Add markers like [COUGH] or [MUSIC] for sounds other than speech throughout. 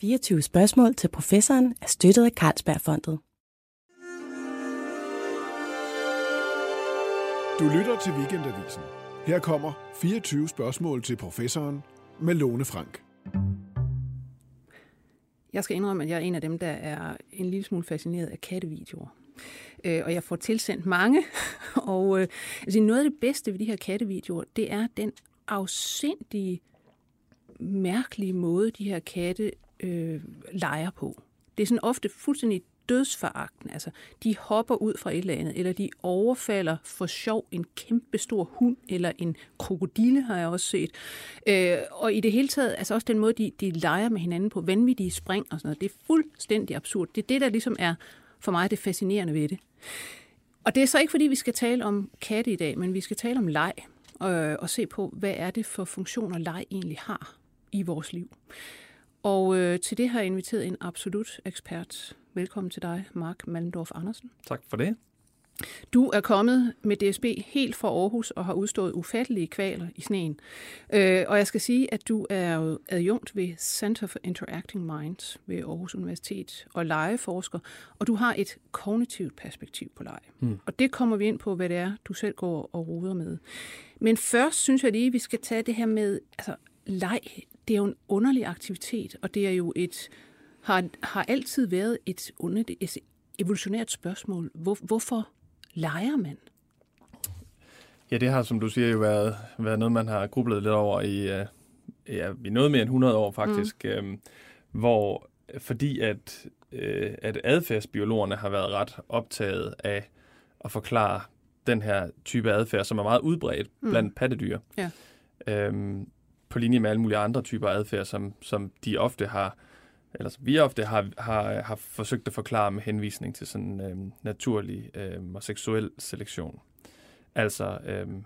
24 spørgsmål til professoren er støttet af Carlsbergfondet. Du lytter til Weekendavisen. Her kommer 24 spørgsmål til professoren med Lone Frank. Jeg skal indrømme, at jeg er en af dem, der er en lille smule fascineret af kattevideoer. Øh, og jeg får tilsendt mange. [LAUGHS] og øh, altså, noget af det bedste ved de her kattevideoer, det er den afsindige, mærkelige måde, de her katte øh, leger på. Det er sådan ofte fuldstændig dødsforagten. Altså, de hopper ud fra et eller andet, eller de overfalder for sjov en kæmpe stor hund, eller en krokodille, har jeg også set. Øh, og i det hele taget, altså også den måde, de, de leger med hinanden på, vanvittige spring og sådan noget, det er fuldstændig absurd. Det er det, der ligesom er for mig det fascinerende ved det. Og det er så ikke, fordi vi skal tale om katte i dag, men vi skal tale om leg, og, og se på, hvad er det for funktioner leg egentlig har i vores liv. Og øh, til det har jeg inviteret en absolut ekspert. Velkommen til dig, Mark Malmdorf Andersen. Tak for det. Du er kommet med DSB helt fra Aarhus og har udstået ufattelige kvaler i sneen. Øh, og jeg skal sige, at du er adjunkt ved Center for Interacting Minds ved Aarhus Universitet og legeforsker, og du har et kognitivt perspektiv på leg. Mm. Og det kommer vi ind på, hvad det er, du selv går og ruder med. Men først synes jeg lige, at vi skal tage det her med, altså leg, det er jo en underlig aktivitet, og det er jo et, har, har altid været et, underligt, et evolutionært spørgsmål. Hvor, hvorfor leger man? Ja, det har, som du siger, jo været, været noget, man har grublet lidt over i, uh, ja, i noget mere end 100 år faktisk, mm. øhm, hvor fordi at, øh, at adfærdsbiologerne har været ret optaget af at forklare den her type adfærd, som er meget udbredt mm. blandt pattedyr. Ja. Øhm, på linje med alle mulige andre typer adfærd, som, som de ofte har, eller som vi ofte har, har, har forsøgt at forklare med henvisning til sådan øhm, naturlig øhm, og seksuel selektion. Altså øhm,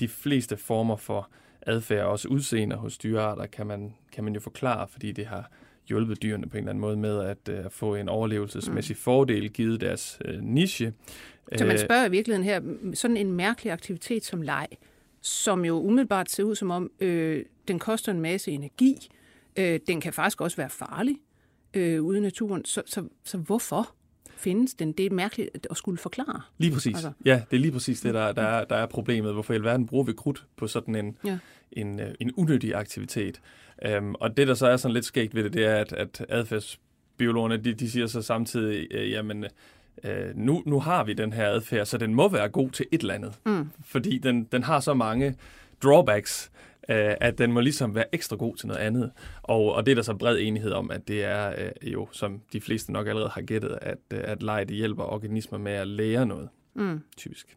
de fleste former for adfærd, også udseende hos dyrearter, kan man, kan man jo forklare, fordi det har hjulpet dyrene på en eller anden måde med at øh, få en overlevelsesmæssig mm. fordel, givet deres øh, niche. Så man øh, spørger i virkeligheden her, sådan en mærkelig aktivitet som leg, som jo umiddelbart ser ud som om, øh, den koster en masse energi. Øh, den kan faktisk også være farlig øh, ude i naturen. Så, så, så hvorfor findes den? Det er mærkeligt at skulle forklare. Lige præcis. Altså. Ja, det er lige præcis det, der, der, er, der er problemet. Hvorfor i alverden bruger vi krudt på sådan en, ja. en, øh, en unødig aktivitet? Um, og det, der så er sådan lidt skægt ved det, det er, at, at adfærdsbiologerne, de, de siger så samtidig, øh, jamen, øh, nu, nu har vi den her adfærd, så den må være god til et eller andet. Mm. Fordi den, den har så mange drawbacks, øh, at den må ligesom være ekstra god til noget andet. Og, og det er der så bred enighed om, at det er øh, jo, som de fleste nok allerede har gættet, at, øh, at leje det hjælper organismer med at lære noget, mm. typisk.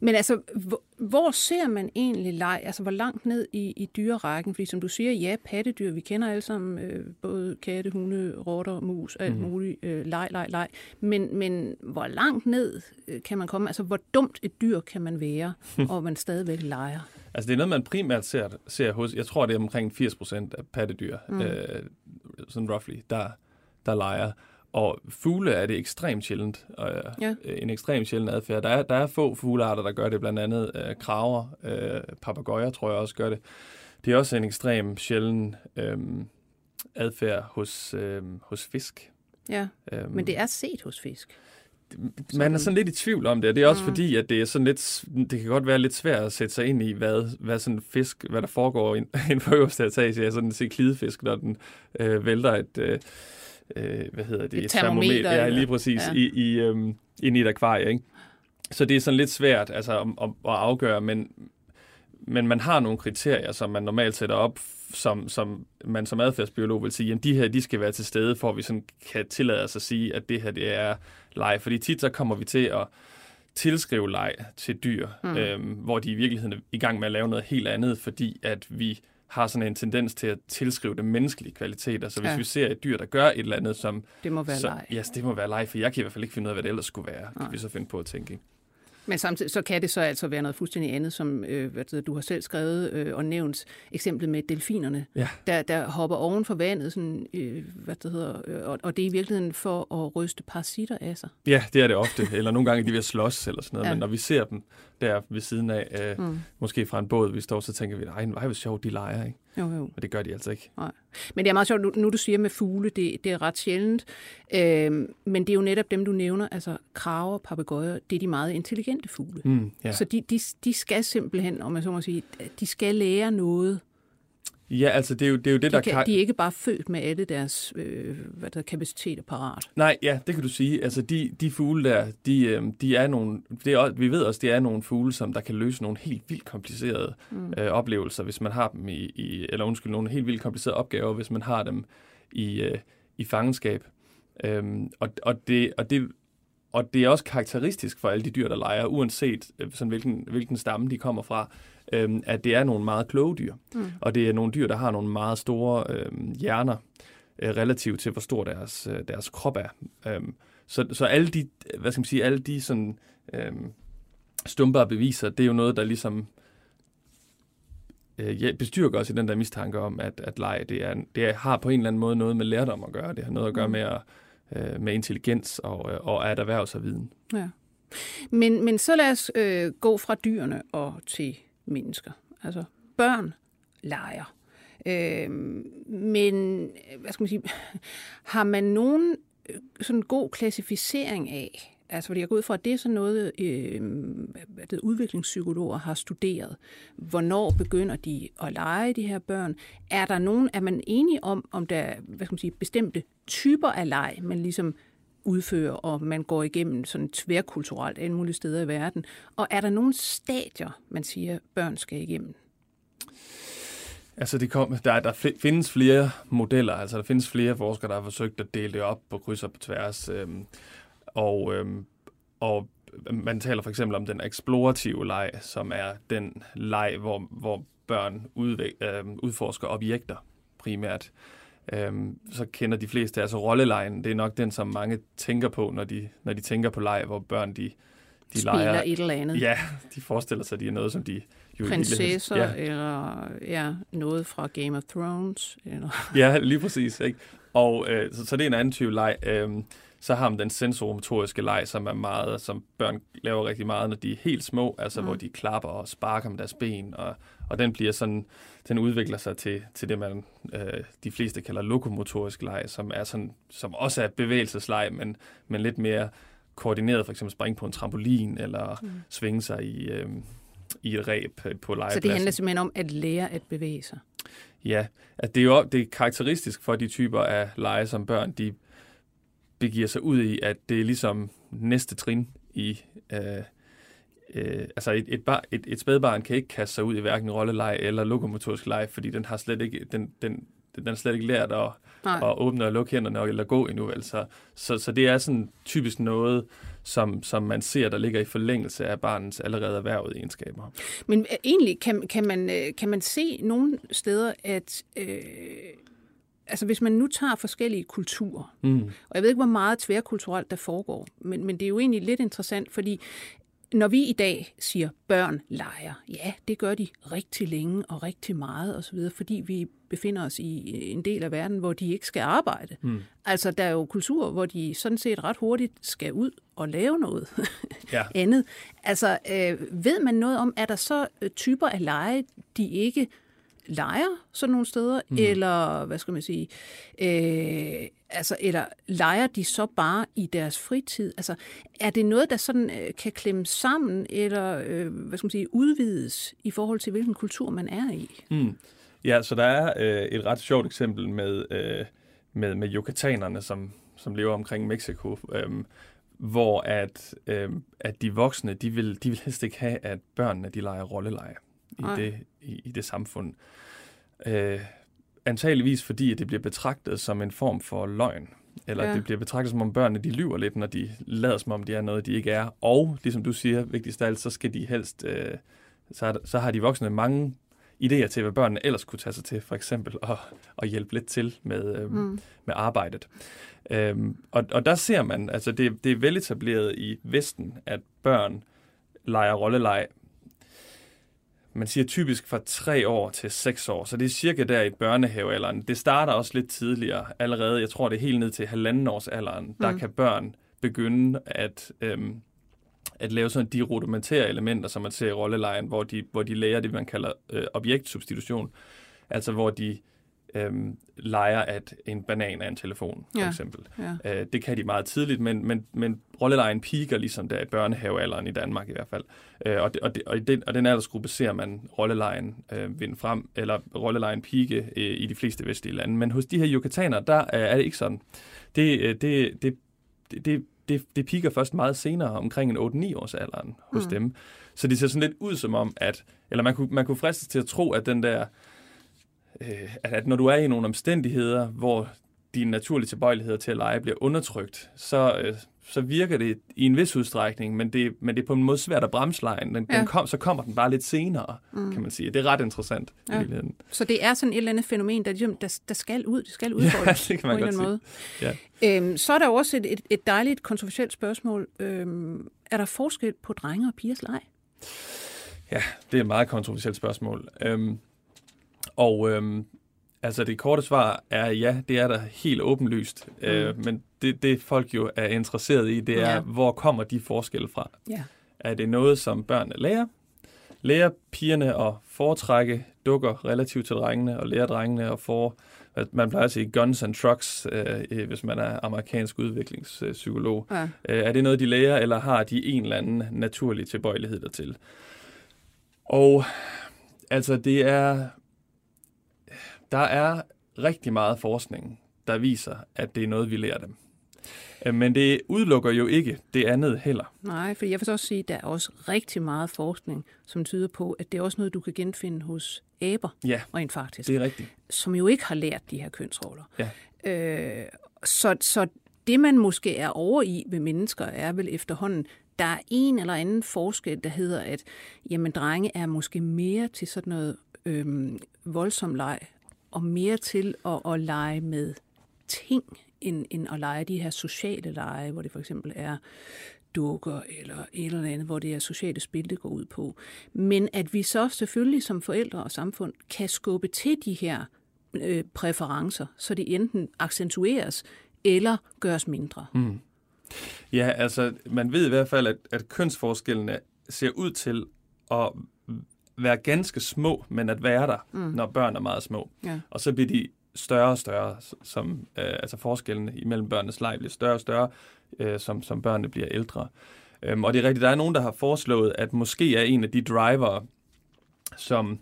Men altså, hvor, hvor ser man egentlig leg? Altså, hvor langt ned i, i dyrerækken? Fordi som du siger, ja, pattedyr, vi kender alle sammen øh, både katte, hunde, rotter, mus, alt mm. muligt, øh, leg, leg, leg. Men, men hvor langt ned øh, kan man komme? Altså, hvor dumt et dyr kan man være, [LAUGHS] og man stadigvæk leger? Altså, det er noget, man primært ser, ser hos, jeg tror, det er omkring 80 procent af pattedyr, mm. øh, sådan roughly, der, der leger. Og fugle er det ekstremt sjældent. Øh, ja. En ekstremt sjældent adfærd. Der er, der er få fuglearter, der gør det, blandt andet øh, kraver, øh, papegøjer tror jeg også gør det. Det er også en ekstrem sjælden øh, adfærd hos, øh, hos fisk. Ja, øhm, men det er set hos fisk. Man er sådan lidt i tvivl om det, og det er også mm. fordi, at det er sådan lidt, det kan godt være lidt svært at sætte sig ind i, hvad, hvad sådan fisk, hvad der foregår inden for øverste etage af sådan en ciklidfisk, når den øh, vælter et, øh, øh, hvad hedder det? Et termometer. termometer ja, lige præcis, ja. i, i, øhm, ind i et akvarie, ikke? Så det er sådan lidt svært altså, at, at, at afgøre, men, men man har nogle kriterier, som man normalt sætter op, som, som man som adfærdsbiolog vil sige, at de her de skal være til stede, for at vi sådan kan tillade os at sige, at det her det er leg. Fordi tit så kommer vi til at tilskrive leg til dyr, mm. øhm, hvor de i virkeligheden er i gang med at lave noget helt andet, fordi at vi har sådan en tendens til at tilskrive det menneskelige kvaliteter. Så hvis ja. vi ser et dyr, der gør et eller andet, som... Det må være leg. Ja, yes, det må være leg, for jeg kan i hvert fald ikke finde ud af, hvad det ellers skulle være. Nej. Kan vi så finde på at tænke. Men samtidig så kan det så altså være noget fuldstændig andet, som øh, hvad det, du har selv skrevet øh, og nævnt eksemplet med delfinerne, ja. der, der hopper oven for vandet, sådan, øh, hvad det hedder, øh, og, og det er i virkeligheden for at ryste parasitter af sig. Ja, det er det ofte, eller nogle gange er de ved at slås eller sådan noget, ja. men når vi ser dem der ved siden af, øh, mm. måske fra en båd, vi står, så tænker vi, nej, hvor sjovt, de leger, ikke? Jo, jo. Men det gør de altså ikke. Nej. Men det er meget sjovt, nu, nu du siger med fugle, det, det er ret sjældent. Øh, men det er jo netop dem, du nævner, altså kraver, papegøjer, det er de meget intelligente fugle. Mm, ja. Så de, de, de skal simpelthen, om man så må sige, de skal lære noget. Ja, altså det er jo det, er jo det De, der kan, de er ikke bare født med alle deres øh, hvad der, kapaciteter parat. Nej, ja, det kan du sige. Altså, de, de fugle der, de, øh, de er nogle... Det er, vi ved også, det er nogle fugle, som der kan løse nogle helt vildt komplicerede mm. øh, oplevelser, hvis man har dem i, i... Eller undskyld, nogle helt vildt komplicerede opgaver, hvis man har dem i, øh, i fangenskab. Øhm, og, og, det, og, det, og det er også karakteristisk for alle de dyr, der leger, uanset øh, sådan, hvilken, hvilken stamme de kommer fra, øh, at det er nogle meget kloge dyr. Mm. Og det er nogle dyr, der har nogle meget store øh, hjerner, øh, relativt til, hvor stor deres, øh, deres krop er. Øh, så, så alle de, hvad skal man sige, alle de sådan, øh, stumpere beviser, det er jo noget, der ligesom øh, bestyrker os i den der mistanke om, at, at leg, det, er, det er, har på en eller anden måde noget med lærdom at gøre. Det har noget at gøre med, at, øh, med intelligens og, øh, og at erhverve sig viden. Ja. Men, men så lad os øh, gå fra dyrene og til mennesker. Altså børn leger. Øh, men hvad skal man sige, har man nogen øh, sådan god klassificering af, altså fordi jeg går ud fra, at det er sådan noget, øh, det udviklingspsykologer har studeret. Hvornår begynder de at lege, de her børn? Er der nogen, er man enige om, om der er hvad skal man sige, bestemte typer af leg, man ligesom udfører, og man går igennem sådan tværkulturelt alle mulige steder i verden? Og er der nogle stadier, man siger, børn skal igennem? Altså, det kom, der, der findes flere modeller, altså der findes flere forskere, der har forsøgt at dele det op på kryds og på tværs. Øhm, og, øhm, og man taler for eksempel om den eksplorative leg, som er den leg, hvor, hvor børn udvæk, øhm, udforsker objekter primært. Øhm, så kender de fleste altså rollelejen. Det er nok den, som mange tænker på, når de, når de tænker på leg, hvor børn de, de Spiller leger. et eller andet. Ja, de forestiller sig, at de er noget, som de jo Prinsesser, ja. eller ja, noget fra Game of Thrones. Eller... ja, lige præcis. Ikke? Og øh, så, så det er en anden type leg. Øhm, så har man den sensormotoriske leg, som er meget, som børn laver rigtig meget, når de er helt små, altså mm. hvor de klapper og sparker med deres ben, og, og den bliver sådan, den udvikler sig til, til det, man øh, de fleste kalder lokomotorisk leg, som er sådan, som også er bevægelsesleg, men, men lidt mere koordineret, for eksempel springe på en trampolin, eller mm. svinge sig i, øh, i et ræb på legepladsen. Så det handler simpelthen om at lære at bevæge sig? Ja, at det er jo det er karakteristisk for de typer af lege, som børn de begiver sig ud i, at det er ligesom næste trin i... Øh, øh, altså et, et, bar, et, et spædbarn kan ikke kaste sig ud i hverken rolleleje eller lokomotorisk leje, fordi den har slet ikke, den, den, den har slet ikke lært at, at åbne og lukke hænderne eller gå endnu. Vel. Så, så, så det er sådan typisk noget, som, som man ser, der ligger i forlængelse af barnets allerede erhvervede egenskaber. Men øh, egentlig kan, kan, man, øh, kan man se nogle steder, at øh, altså hvis man nu tager forskellige kulturer, mm. og jeg ved ikke, hvor meget tværkulturelt der foregår, men, men det er jo egentlig lidt interessant, fordi når vi i dag siger, børn leger, ja, det gør de rigtig længe og rigtig meget osv., fordi vi befinder os i en del af verden, hvor de ikke skal arbejde. Mm. Altså, der er jo kulturer, hvor de sådan set ret hurtigt skal ud og lave noget [LAUGHS] ja. andet. Altså, øh, ved man noget om, er der så øh, typer af lege, de ikke leger sådan nogle steder, mm. eller hvad skal man sige, øh, altså, eller leger de så bare i deres fritid? Altså, er det noget, der sådan øh, kan klemme sammen, eller øh, hvad skal man sige, udvides i forhold til, hvilken kultur man er i? Mm. Ja, så der er øh, et ret sjovt eksempel med, øh, med, med yucatanerne, som, som lever omkring Mexico, øh, hvor at, øh, at de voksne, de vil, de vil helst ikke have, at børnene de leger rolleleje i det, i, i det samfund. Øh, antageligvis fordi, at det bliver betragtet som en form for løgn. Eller ja. det bliver betragtet som om børnene, de lyver lidt, når de lader som om, de er noget, de ikke er. Og, ligesom du siger, vigtigst af alt, så skal de helst, øh, så, så har de voksne mange idéer til, hvad børnene ellers kunne tage sig til, for eksempel at, at hjælpe lidt til med, øh, mm. med arbejdet. Øhm, og, og der ser man, altså det, det er veletableret i Vesten, at børn leger rolleleje man siger typisk fra 3 år til 6 år, så det er cirka der i børnehavealderen. Det starter også lidt tidligere allerede, jeg tror det er helt ned til halvanden års alderen, mm. der kan børn begynde at, øhm, at lave sådan de rudimentære elementer, som man ser i rollelejen, hvor de, hvor de lærer det, man kalder øh, objektsubstitution. Altså hvor de øhm, leger, at en banan er en telefon, for Ja. eksempel. Ja. Øh, det kan de meget tidligt, men, men, men rollelejen piker ligesom der i børnehavealderen i Danmark i hvert fald. Øh, og, det, og, det, og, i den, og den aldersgruppe ser man rollelejen øh, vinde frem, eller rollelejen pike øh, i de fleste vestlige lande. Men hos de her yucatanere, der øh, er det ikke sådan. Det, øh, det, det, det, det, det, det piker først meget senere, omkring en 8-9 års alderen hos Mm. dem. Så det ser sådan lidt ud som om, at, eller man kunne, man kunne fristes til at tro, at den der, øh, at, at når du er i nogle omstændigheder, hvor dine naturlige tilbøjeligheder til at lege bliver undertrykt, så, øh, så virker det i en vis udstrækning, men det, men det er på en måde svært at bremse lejen. Den, Ja. den kom, så kommer den bare lidt senere, Mm. kan man sige. Det er ret interessant Ja. i virkeligheden. Så det er sådan et eller andet fænomen, der, ligesom, der, der skal ud, det skal [LAUGHS] Ja, udfoldes det kan på man en godt eller anden sige. måde. Øhm, så er der også et, et, et dejligt kontroversielt spørgsmål. Øhm, er der forskel på drenge og pigers leg? Ja, det er et meget kontroversielt spørgsmål. Øhm, og øhm, altså det korte svar er ja, det er der helt åbenlyst. Mm. Øh, men det, det folk jo er interesseret i, det er, Ja. hvor kommer de forskelle fra? Ja. Er det noget, som børnene lærer? Lærer pigerne at foretrække dukker relativt til drengene, og lærer drengene at få, man plejer at sige, guns and trucks, øh, øh, hvis man er amerikansk udviklingspsykolog. Ja. Øh, er det noget, de lærer, eller har de en eller anden naturlig tilbøjelighed dertil? Og altså, det er... Der er rigtig meget forskning, der viser, at det er noget, vi lærer dem. Øh, Men det udelukker jo ikke det andet heller. Nej, for jeg vil så også sige, at der er også rigtig meget forskning, som tyder på, at det er også noget, du kan genfinde hos aber, Ja, rent faktisk, det er rigtigt. som jo ikke har lært de her kønsroller. Ja. Øh, så, så det, man måske er over i ved mennesker, er vel efterhånden, der er en eller anden forskel, der hedder, at jamen, drenge er måske mere til sådan noget øhm, voldsom leg, og mere til at, at lege med ting, end, end at lege de her sociale lege, hvor det for eksempel er dukker eller et eller andet, hvor det er sociale spil, det går ud på. Men at vi så selvfølgelig som forældre og samfund kan skubbe til de her øh, præferencer, så de enten accentueres eller gøres mindre. Mm. Ja, altså, man ved i hvert fald, at, at kønsforskellene ser ud til at være ganske små, men at være der, mm. når børn er meget små. Ja. Og så bliver de større og større, som, øh, altså forskellene imellem børnenes leg bliver større og større, øh, som, som børnene bliver ældre. Øhm, og det er rigtigt, der er nogen, der har foreslået, at måske er en af de driver, som,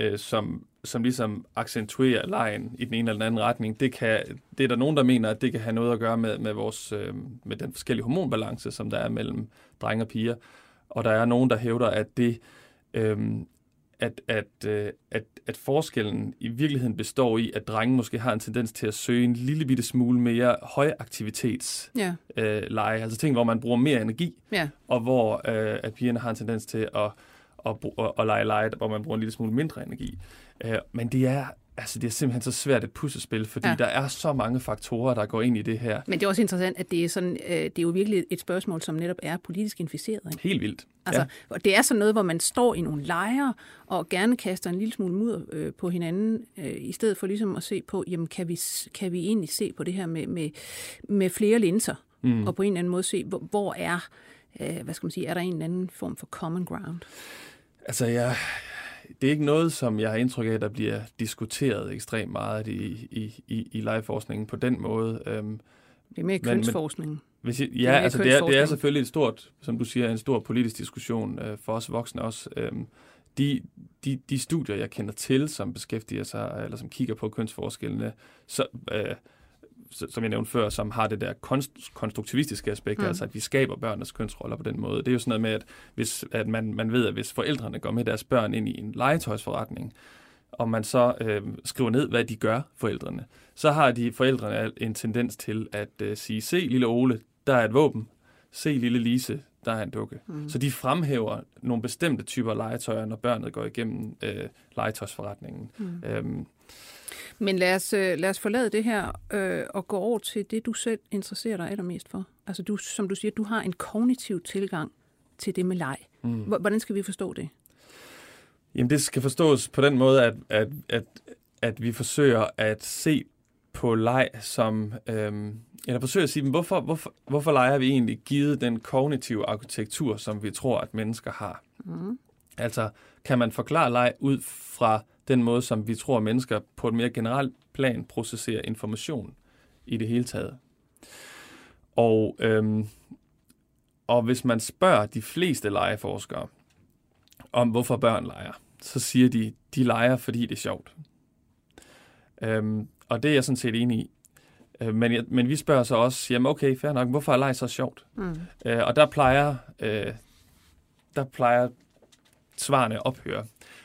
øh, som, som ligesom accentuerer lejen i den ene eller den anden retning, det, kan, det er der nogen, der mener, at det kan have noget at gøre med, med, vores, øh, med den forskellige hormonbalance, som der er mellem drenge og piger. Og der er nogen, der hævder, at det... Øh, at, at, øh, at, at forskellen i virkeligheden består i, at drenge måske har en tendens til at søge en lille bitte smule mere højaktivitets Ja, øh, lege, altså ting, hvor man bruger mere energi, ja, og hvor øh, at pigerne har en tendens til at, at, at, at lege lege, hvor man bruger en lille smule mindre energi. Øh, men det er, altså, det er simpelthen så svært et puslespil, fordi Ja. der er så mange faktorer, der går ind i det her. men det er også interessant, at det er, sådan, øh, det er jo virkelig et spørgsmål, som netop er politisk inficeret. Ikke? Helt vildt. Altså, ja. det er sådan noget, hvor man står i nogle lejre og gerne kaster en lille smule mudder øh, på hinanden, øh, i stedet for ligesom at se på, jamen kan vi, kan vi egentlig se på det her med, med, med flere linser, mm. og på en eller anden måde se, hvor, hvor er, øh, hvad skal man sige, er der en eller anden form for common ground? Altså, jeg, det er ikke noget, som jeg har indtryk af, der bliver diskuteret ekstremt meget i, i, i, i legeforskningen på den måde. Øhm, Det er mere Men- men- kønsforskning. Hvis jeg, Det er ja, altså det er, det er selvfølgelig et stort, som du siger, en stor politisk diskussion øh, for os voksne også. Øhm, de, de, de studier, jeg kender til, som beskæftiger sig, eller som kigger på kønsforskellene, så, øh, som jeg nævnte før, som har det der konst, konstruktivistiske aspekt, Mm. altså at vi skaber børnenes kønsroller på den måde. Det er jo sådan noget med, at, hvis, at man, man ved, at hvis forældrene går med deres børn ind i en legetøjsforretning, og man så øh, skriver ned, hvad de gør, forældrene, så har de forældrene en tendens til at øh, sige, se lille Ole, der er et våben. Se lille Lise, der er en dukke. Mm. Så de fremhæver nogle bestemte typer legetøjer, når børnet går igennem øh, legetøjsforretningen. Mm. Øhm, Men lad os, øh, lad os forlade det her øh, og gå over til det, du selv interesserer dig allermest for. Altså, du, som du siger, du har en kognitiv tilgang til det med leg. Mm. Hvordan skal vi forstå det? Jamen det skal forstås på den måde, at, at, at, at vi forsøger at se på leg som, øhm, eller forsøger at sige, hvorfor, hvorfor, hvorfor leger vi egentlig givet den kognitive arkitektur, som vi tror, at mennesker har? Mm. Altså, kan man forklare leg ud fra den måde, som vi tror mennesker på et mere generelt plan processerer information i det hele taget? Og, øhm, og hvis man spørger de fleste legeforskere om, hvorfor børn leger, så siger de, de leger, fordi det er sjovt. Øhm, og det er jeg sådan set enig i. Øh, men, jeg, men vi spørger så også, jamen okay, fair nok, hvorfor er leg så sjovt? Mm. Øh, og der plejer, øh, der plejer svarene at ophøre.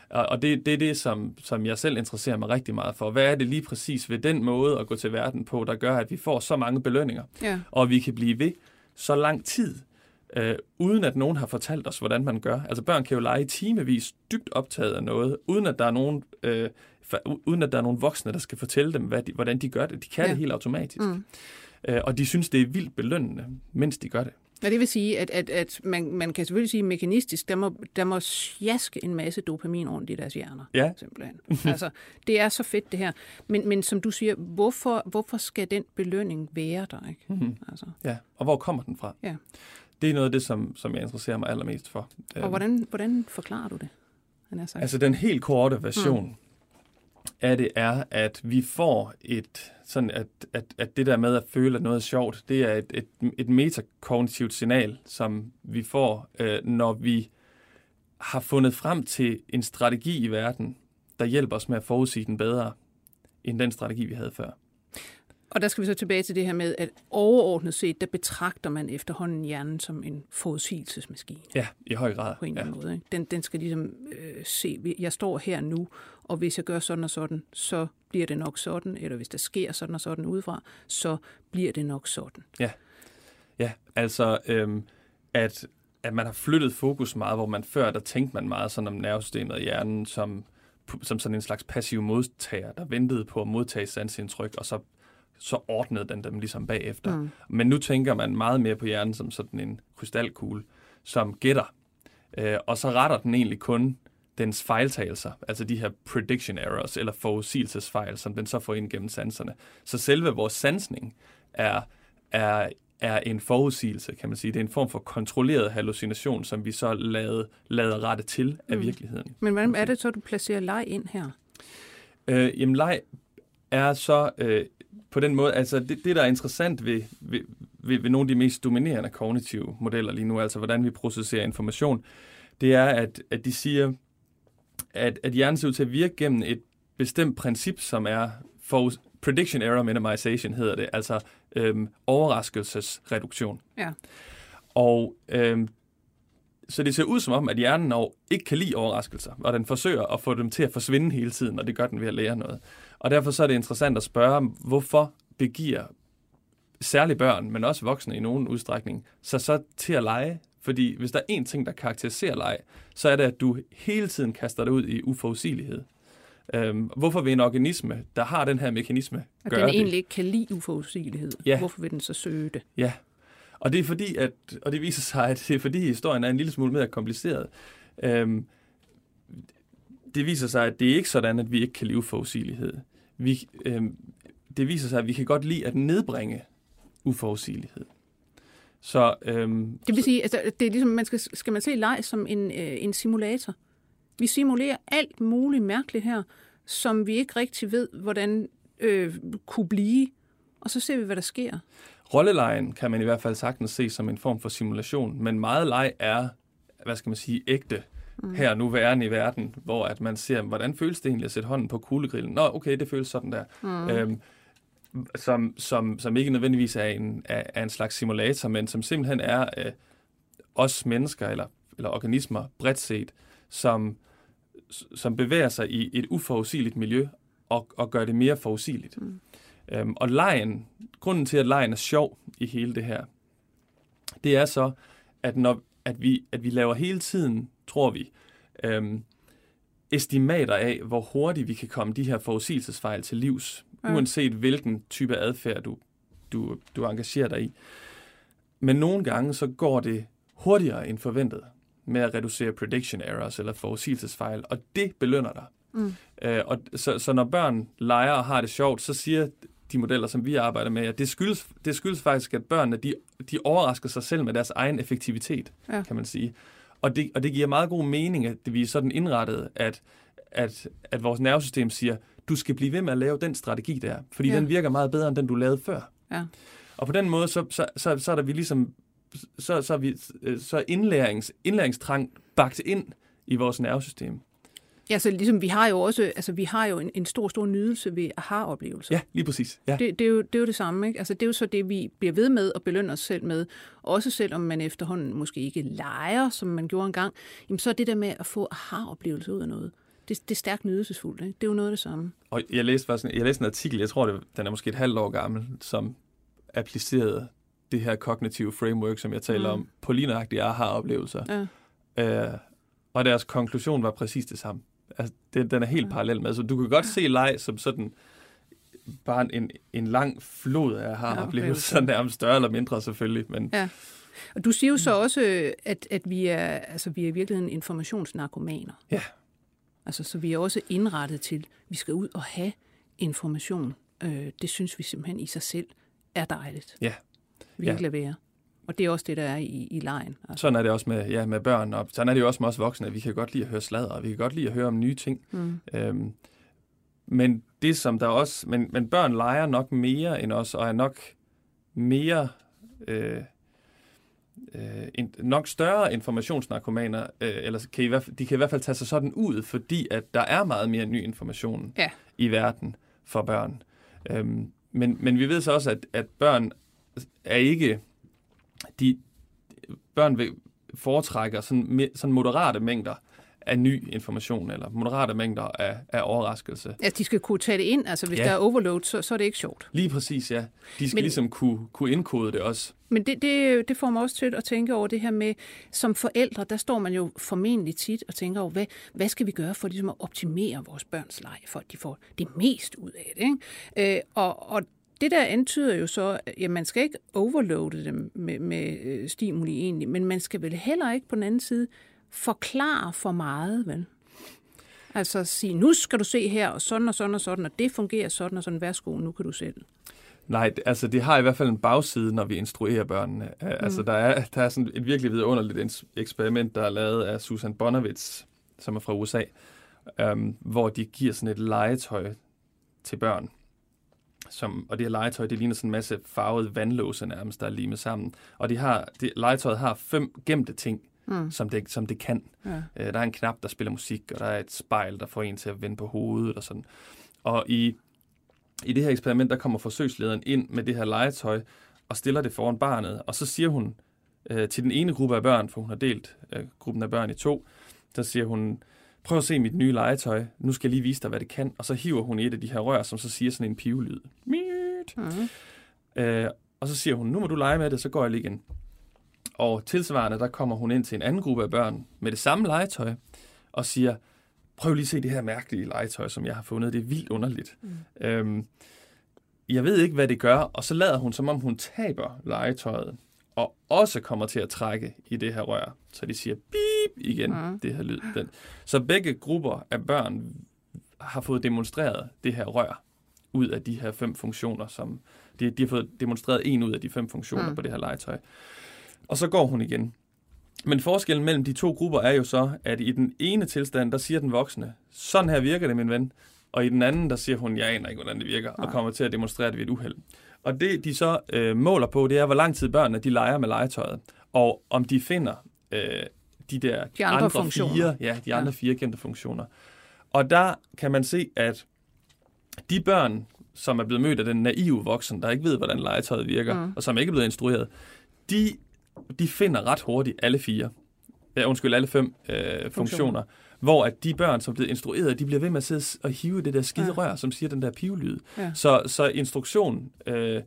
Og, det, det er det, som, som jeg selv interesserer mig rigtig meget for. Hvad er det lige præcis ved den måde at gå til verden på, der gør, at vi får så mange belønninger, Ja. og vi kan blive ved så lang tid, øh, uden at nogen har fortalt os, hvordan man gør. Altså børn kan jo lege timevis dybt optaget af noget, uden at der er nogen, øh, fa- uden at der er nogen voksne, der skal fortælle dem, hvad de, hvordan de gør det. De kan ja. det helt automatisk. Mm. Øh, og de synes, det er vildt belønnende, mens de gør det. Og det vil sige, at, at, at man, man kan selvfølgelig sige mekanistisk, der må, der må sjaske en masse dopamin rundt i deres hjerner. Ja. Simpelthen. altså, det er så fedt det her. Men, men som du siger, hvorfor, hvorfor skal den belønning være der? Ikke? Mm-hmm. Altså, Ja, og hvor kommer den fra? Ja. Det er noget af det, som, som jeg interesserer mig allermest for. og Øhm, hvordan, hvordan forklarer du det? Han er sagt. Altså den helt korte version mm af det er, at vi får et sådan, at, at, at det der med at føle, at noget er sjovt, det er et, et, et metakognitivt signal, som vi får, øh, når vi har fundet frem til en strategi i verden, der hjælper os med at forudsige den bedre, end den strategi, vi havde før. Og der skal vi så tilbage til det her med, at overordnet set, der betragter man efterhånden hjernen som en forudsigelsesmaskine Ja, i høj grad. på en eller ja. anden måde. Ikke? Den, den skal ligesom øh, se, jeg står her nu, og hvis jeg gør sådan og sådan, så bliver det nok sådan, eller hvis der sker sådan og sådan udefra, så bliver det nok sådan. Ja, altså øhm, at, at man har flyttet fokus meget, hvor man før, der tænkte man meget sådan om nervesystemet og hjernen som, som sådan en slags passiv modtager, der ventede på at modtage sansindtryk, og så, så ordnede den dem ligesom bagefter. Mm. Men nu tænker man meget mere på hjernen som sådan en krystalkugle, som gætter, øh, og så retter den egentlig kun dens fejltagelser, altså de her prediction errors, eller forudsigelsesfejl, som den så får ind gennem sanserne. Så selve vores sansning er, er, er en forudsigelse, kan man sige. Det er en form for kontrolleret hallucination, som vi så lader, lader rette til af Mm. virkeligheden. Men hvordan er det så, du placerer leg ind her? Øh, jamen, leg er så øh, på den måde, altså det, det der er interessant ved, ved, ved, ved nogle af de mest dominerende kognitive modeller lige nu, altså hvordan vi processerer information, det er, at, at de siger, at, at hjernen ser ud til at virke gennem et bestemt princip, som er for prediction error minimization, hedder det, altså øhm, overraskelsesreduktion. Ja. Og øhm, så det ser ud som om, at hjernen og ikke kan lide overraskelser, og den forsøger at få dem til at forsvinde hele tiden, og det gør den ved at lære noget. Og derfor så er det interessant at spørge, hvorfor begiver særligt børn, men også voksne i nogen udstrækning, sig så til at lege. Fordi hvis der er én ting, der karakteriserer leg, så er det, at du hele tiden kaster dig ud i uforudsigelighed. Øhm, hvorfor vil en organisme, der har den her mekanisme, At gøre den det? egentlig ikke kan lide uforudsigelighed. Ja. Hvorfor vil den så søge det? Ja, og det er fordi, at, og det viser sig, at det er fordi historien er en lille smule mere kompliceret. Øhm, det viser sig, at det er ikke sådan, at vi ikke kan leve forudsigelighed. Vi, øhm, det viser sig, at vi kan godt lide at nedbringe uforudsigelighed. Så øhm, Det vil sige, altså, det er ligesom, man skal, skal man se leg som en, øh, en simulator. Vi simulerer alt muligt mærkeligt her, som vi ikke rigtig ved, hvordan øh, kunne blive. Og så ser vi, hvad der sker. Rollelejen kan man i hvert fald sagtens se som en form for simulation, men meget leg er, hvad skal man sige, ægte mm. her nu værende i verden, hvor at man ser, hvordan føles det egentlig at sætte hånden på kuglegrillen? Nå, okay, det føles sådan der. Mm. Øhm, som, som, som ikke nødvendigvis er en, er, er en slags simulator, men som simpelthen er øh, os mennesker eller, eller organismer bredt set, som, som bevæger sig i et uforudsigeligt miljø og, og gør det mere forudsigeligt. Mm. Øhm, og lejen, grunden til, at lejen er sjov i hele det her, det er så, at, når, at, vi, at vi laver hele tiden, tror vi, øhm, estimater af, hvor hurtigt vi kan komme de her forudsigelsesfejl til livs, Ja. uanset hvilken type adfærd du, du, du engagerer dig i. Men nogle gange så går det hurtigere end forventet med at reducere prediction errors eller forudsigelsesfejl, og det belønner dig. Mm. Øh, og så, så når børn leger og har det sjovt, så siger de modeller, som vi arbejder med, at det skyldes, det skyldes faktisk, at børnene de, de overrasker sig selv med deres egen effektivitet, Ja. kan man sige. Og det, og det giver meget god mening, at vi er sådan indrettet, at, at, at vores nervesystem siger, du skal blive ved med at lave den strategi der, fordi ja. Den virker meget bedre, end den du lavede før. Ja. Og på den måde, så, så, så, så er der vi ligesom, så, så er vi, så er indlærings, indlæringstrang bagt ind i vores nervesystem. Ja, så ligesom vi har jo også, altså vi har jo en, en stor, stor nydelse ved aha-oplevelser. Ja, lige præcis. Ja. Det, det, er jo, det er jo det samme, ikke? Altså det er jo så det, vi bliver ved med at belønne os selv med. Også selvom man efterhånden måske ikke leger, som man gjorde engang, jamen så er det der med at få aha-oplevelser ud af noget. Det, det er stærkt nydelsesfuldt, ikke? Det er jo noget af det samme. Og jeg læste, faktisk, jeg læste en artikel, jeg tror, det, den er måske et halvt år gammel, som applicerede det her kognitive framework, som jeg taler Mm. om, på lige nøjagtige aha-oplevelser. Ja. Øh, og deres konklusion var præcis det samme. Altså, det, den er helt parallel med. Så du kan godt se leg som sådan bare en, en lang flod af aha-oplevelser, oplevelser. nærmest større eller mindre selvfølgelig. Men Ja. Og du siger jo så også, at, at vi, er, altså, vi er i virkeligheden informationsnarkomaner. Ja. Altså, så vi er også indrettet til, at vi skal ud og have information. Øh, det synes vi simpelthen i sig selv er dejligt. Ja. Vi kan Ja. være. Og det er også det, der er i, i lejen. Altså. sådan er det også med, ja, med børn, og sådan er det jo også med os voksne. Vi kan godt lide at høre sladder, og vi kan godt lide at høre om nye ting. Mm. Øhm, men det som der også, men, men børn leger nok mere end os, og er nok mere, øh, øh, en, nok større informationsnarkomaner, øh, eller kan i hvert, fald- de kan i hvert fald tage sig sådan ud, fordi at der er meget mere ny information Ja. i verden for børn. Øhm, men, men vi ved så også, at, at børn er ikke, de, børn vil foretrækker sådan, sådan moderate mængder af ny information, eller moderate mængder af, af overraskelse. Altså, de skal kunne tage det ind. Altså, hvis Ja. der er overload, så, så er det ikke sjovt. Lige præcis, ja. De skal Men... ligesom kunne, kunne indkode det også. Men det, det, det får mig også til at tænke over det her med, som forældre, der står man jo formentlig tit og tænker over, hvad, hvad skal vi gøre for ligesom at optimere vores børns leg, for at de får det mest ud af det. Ikke? Øh, og, og det der antyder jo så, at man skal ikke overloade dem med, med øh, stimuli egentlig, men man skal vel heller ikke på den anden side forklare for meget, vel? Altså sige, nu skal du se her, og sådan og sådan og sådan, og det fungerer sådan og sådan, værsgo, nu kan du selv. Nej, altså det har i hvert fald en bagside, når vi instruerer børnene. Mm. Altså der er, der er sådan et virkelig vidunderligt eksperiment, der er lavet af Susan Bonowitz, som er fra USA, øhm, hvor de giver sådan et legetøj til børn. Som, og det her legetøj, det ligner sådan en masse farvede vandlåse nærmest, der er limet sammen. Og de har, det, legetøjet har fem gemte ting, Mm. som, det, som det kan. Ja. Øh, der er en knap, der spiller musik, og der er et spejl, der får en til at vende på hovedet og sådan. Og i, i det her eksperiment, der kommer forsøgslederen ind med det her legetøj og stiller det foran barnet, og så siger hun øh, til den ene gruppe af børn, for hun har delt øh, gruppen af børn i to, der siger hun, prøv at se mit nye legetøj, nu skal jeg lige vise dig, hvad det kan. Og så hiver hun i et af de her rør, som så siger sådan en pivelyd. Miut. Mm. Øh, og så siger hun, nu må du lege med det, så går jeg lige igen. Og tilsvarende, der kommer hun ind til en anden gruppe af børn med det samme legetøj, og siger, prøv lige at se det her mærkelige legetøj, som jeg har fundet. Det er vildt underligt. Mm. Øhm, jeg ved ikke, hvad det gør, og så lader hun, som om hun taber legetøjet, og også kommer til at trække i det her rør. Så de siger bip igen, Mm. det her lyd. Den. Så begge grupper af børn har fået demonstreret det her rør ud af de her fem funktioner, som de, de har fået demonstreret en ud af de fem funktioner Mm. på det her legetøj. Og så går hun igen. Men forskellen mellem de to grupper er jo så, at i den ene tilstand, der siger den voksne, sådan her virker det, min ven. Og i den anden, der siger hun, jeg aner ikke, hvordan det virker, og kommer til at demonstrere det ved et uheld. Og det, de så øh, måler på, det er, hvor lang tid børnene de leger med legetøjet, og om de finder øh, de der De andre funktioner. fire, ja, de andre Ja. fire kendte funktioner. Og der kan man se, at de børn, som er blevet mødt af den naive voksen, der ikke ved, hvordan legetøjet virker, mm. og som ikke er blevet instrueret, de, de finder ret hurtigt alle fire, ja, undskyld, alle fem øh, funktioner. funktioner, hvor at de børn, som er blevet instrueret, de bliver ved med at sidde og hive det der skide Ja. rør, som siger den der pivlyd. Ja. Så, så instruktion øh,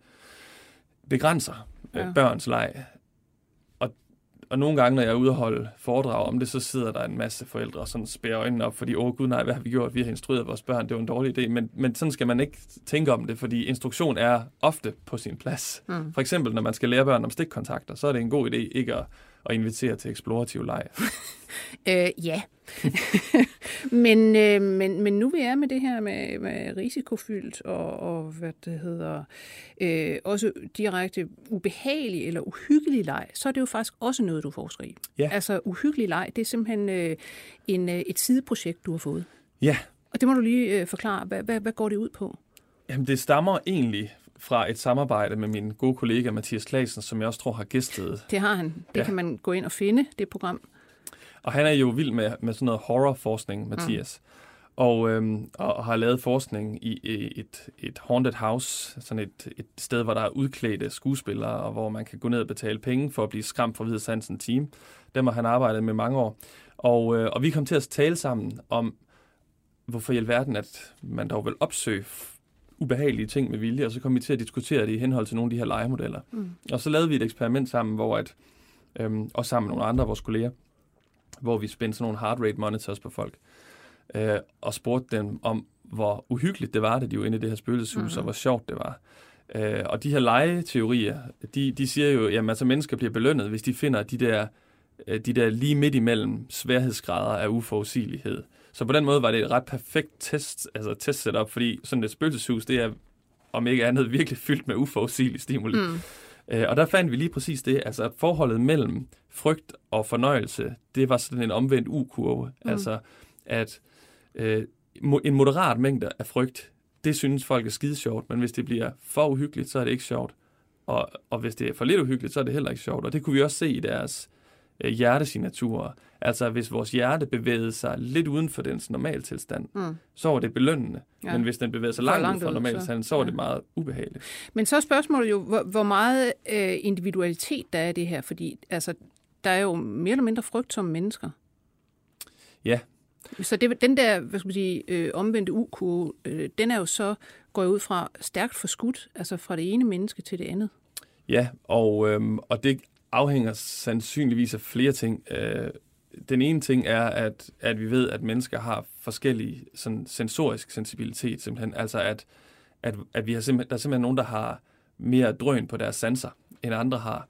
begrænser øh, Ja. børns leg. Og, og nogle gange, når jeg er ude og holde foredrag om det, så sidder der en masse forældre og sådan spærer øjnene op, fordi, åh gud nej, hvad har vi gjort? Vi har instrueret vores børn, det var en dårlig idé. Men, men sådan skal man ikke tænke om det, fordi instruktion er ofte på sin plads. Mm. For eksempel, når man skal lære børn om stikkontakter, så er det en god idé ikke at, at invitere til eksplorativ leg. [LAUGHS] Øh, ja. [LAUGHS] men, øh, men, men nu vi er med det her med, med risikofyldt og, og hvad det hedder, øh, også direkte ubehagelig eller uhyggelig leg, så er det jo faktisk også noget, du forsker i. Ja. Altså uhyggelig leg, det er simpelthen øh, en, øh, et sideprojekt, du har fået. Ja, Og det må du lige øh, forklare. Hvad, hvad, hvad går det ud på? Jamen, det stammer egentlig fra et samarbejde med min gode kollega Mathias Klasen, som jeg også tror har gæstet. Det har han. Det Ja. kan man gå ind og finde, det program. Og han er jo vild med, med sådan noget horrorforskning, Mathias. Mm. Og, øhm, og har lavet forskning i, et, et haunted house, sådan et, et sted, hvor der er udklædte skuespillere, og hvor man kan gå ned og betale penge for at blive skræmt fra Hvide Sands en time. Dem har han arbejdet med mange år. Og, øh, og vi kom til at tale sammen om, hvorfor i alverden, at man dog vil opsøge ubehagelige ting med vilje, og så kom vi til at diskutere det i henhold til nogle af de her legemodeller. Mm. Og så lavede vi et eksperiment sammen, hvor at, øhm, og sammen med nogle andre af vores kolleger, hvor vi spændte sådan nogle heart rate monitors på folk, øh, og spurgte dem om, hvor uhyggeligt det var, da de var inde i det her spøgelseshus, mm-hmm. og hvor sjovt det var. Øh, og de her legeteorier, de, de siger jo, at altså, mennesker bliver belønnet, hvis de finder de der, øh, de der lige midt imellem sværhedsgrader af uforudsigelighed. Så på den måde var det et ret perfekt test, altså test setup, fordi sådan et spøgelseshus, det er om ikke andet [LAUGHS] virkelig fyldt med uforudsigelig stimuli. Mm. Øh, og der fandt vi lige præcis det, altså at forholdet mellem frygt og fornøjelse, det var sådan en omvendt U-kurve. Mm. Altså at øh, en moderat mængde af frygt, det synes folk er skide sjovt, men hvis det bliver for uhyggeligt, så er det ikke sjovt. Og, og hvis det er for lidt uhyggeligt, så er det heller ikke sjovt. Og det kunne vi også se i deres øh, hjertesignaturer. Altså hvis vores hjerte bevægede sig lidt uden for dens normaltilstand, Mm. så var det belønnende. Ja. Men hvis den bevægede sig langt, langt ud fra normaltilstanden, så, så- var ja. det meget ubehageligt. Men så er spørgsmålet jo, hvor, hvor meget øh, individualitet der er i det her, fordi altså, der er jo mere eller mindre frygt som mennesker. Ja. Så det, den der, hvad skal man sige, øh, omvendte U-kurve, øh, den er jo så, går ud fra, stærkt forskudt, altså fra det ene menneske til det andet. Ja, og, øhm, og det afhænger sandsynligvis af flere ting. Øh, den ene ting er, at, at vi ved, at mennesker har forskellig sådan, sensorisk sensibilitet, simpelthen. Altså, at, at, at vi har simpelthen, der er simpelthen nogen, der har mere drøn på deres sanser, end andre har.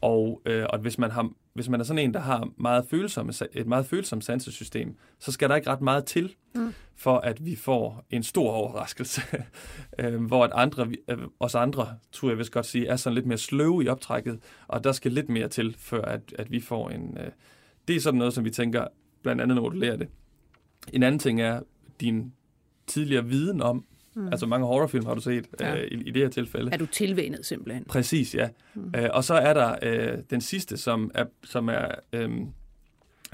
Og, øh, og hvis, man har, hvis man er sådan en, der har meget følsomme, et meget følsomt sansesystem, så skal der ikke ret meget til, mm. for at vi får en stor overraskelse. [LAUGHS] øh, hvor at andre, øh, os andre, tror jeg vist godt sige, er sådan lidt mere sløve i optrækket, og der skal lidt mere til, før at, at vi får en... Øh, det er sådan noget, som vi tænker, blandt andet når du lærer det. En anden ting er din tidligere viden om, mm. altså mange horrorfilm har du set Ja. øh, i, i det her tilfælde. Er du tilvænet simpelthen? Præcis, ja. Mm. Øh, og så er der øh, den sidste, som er, som er, øhm,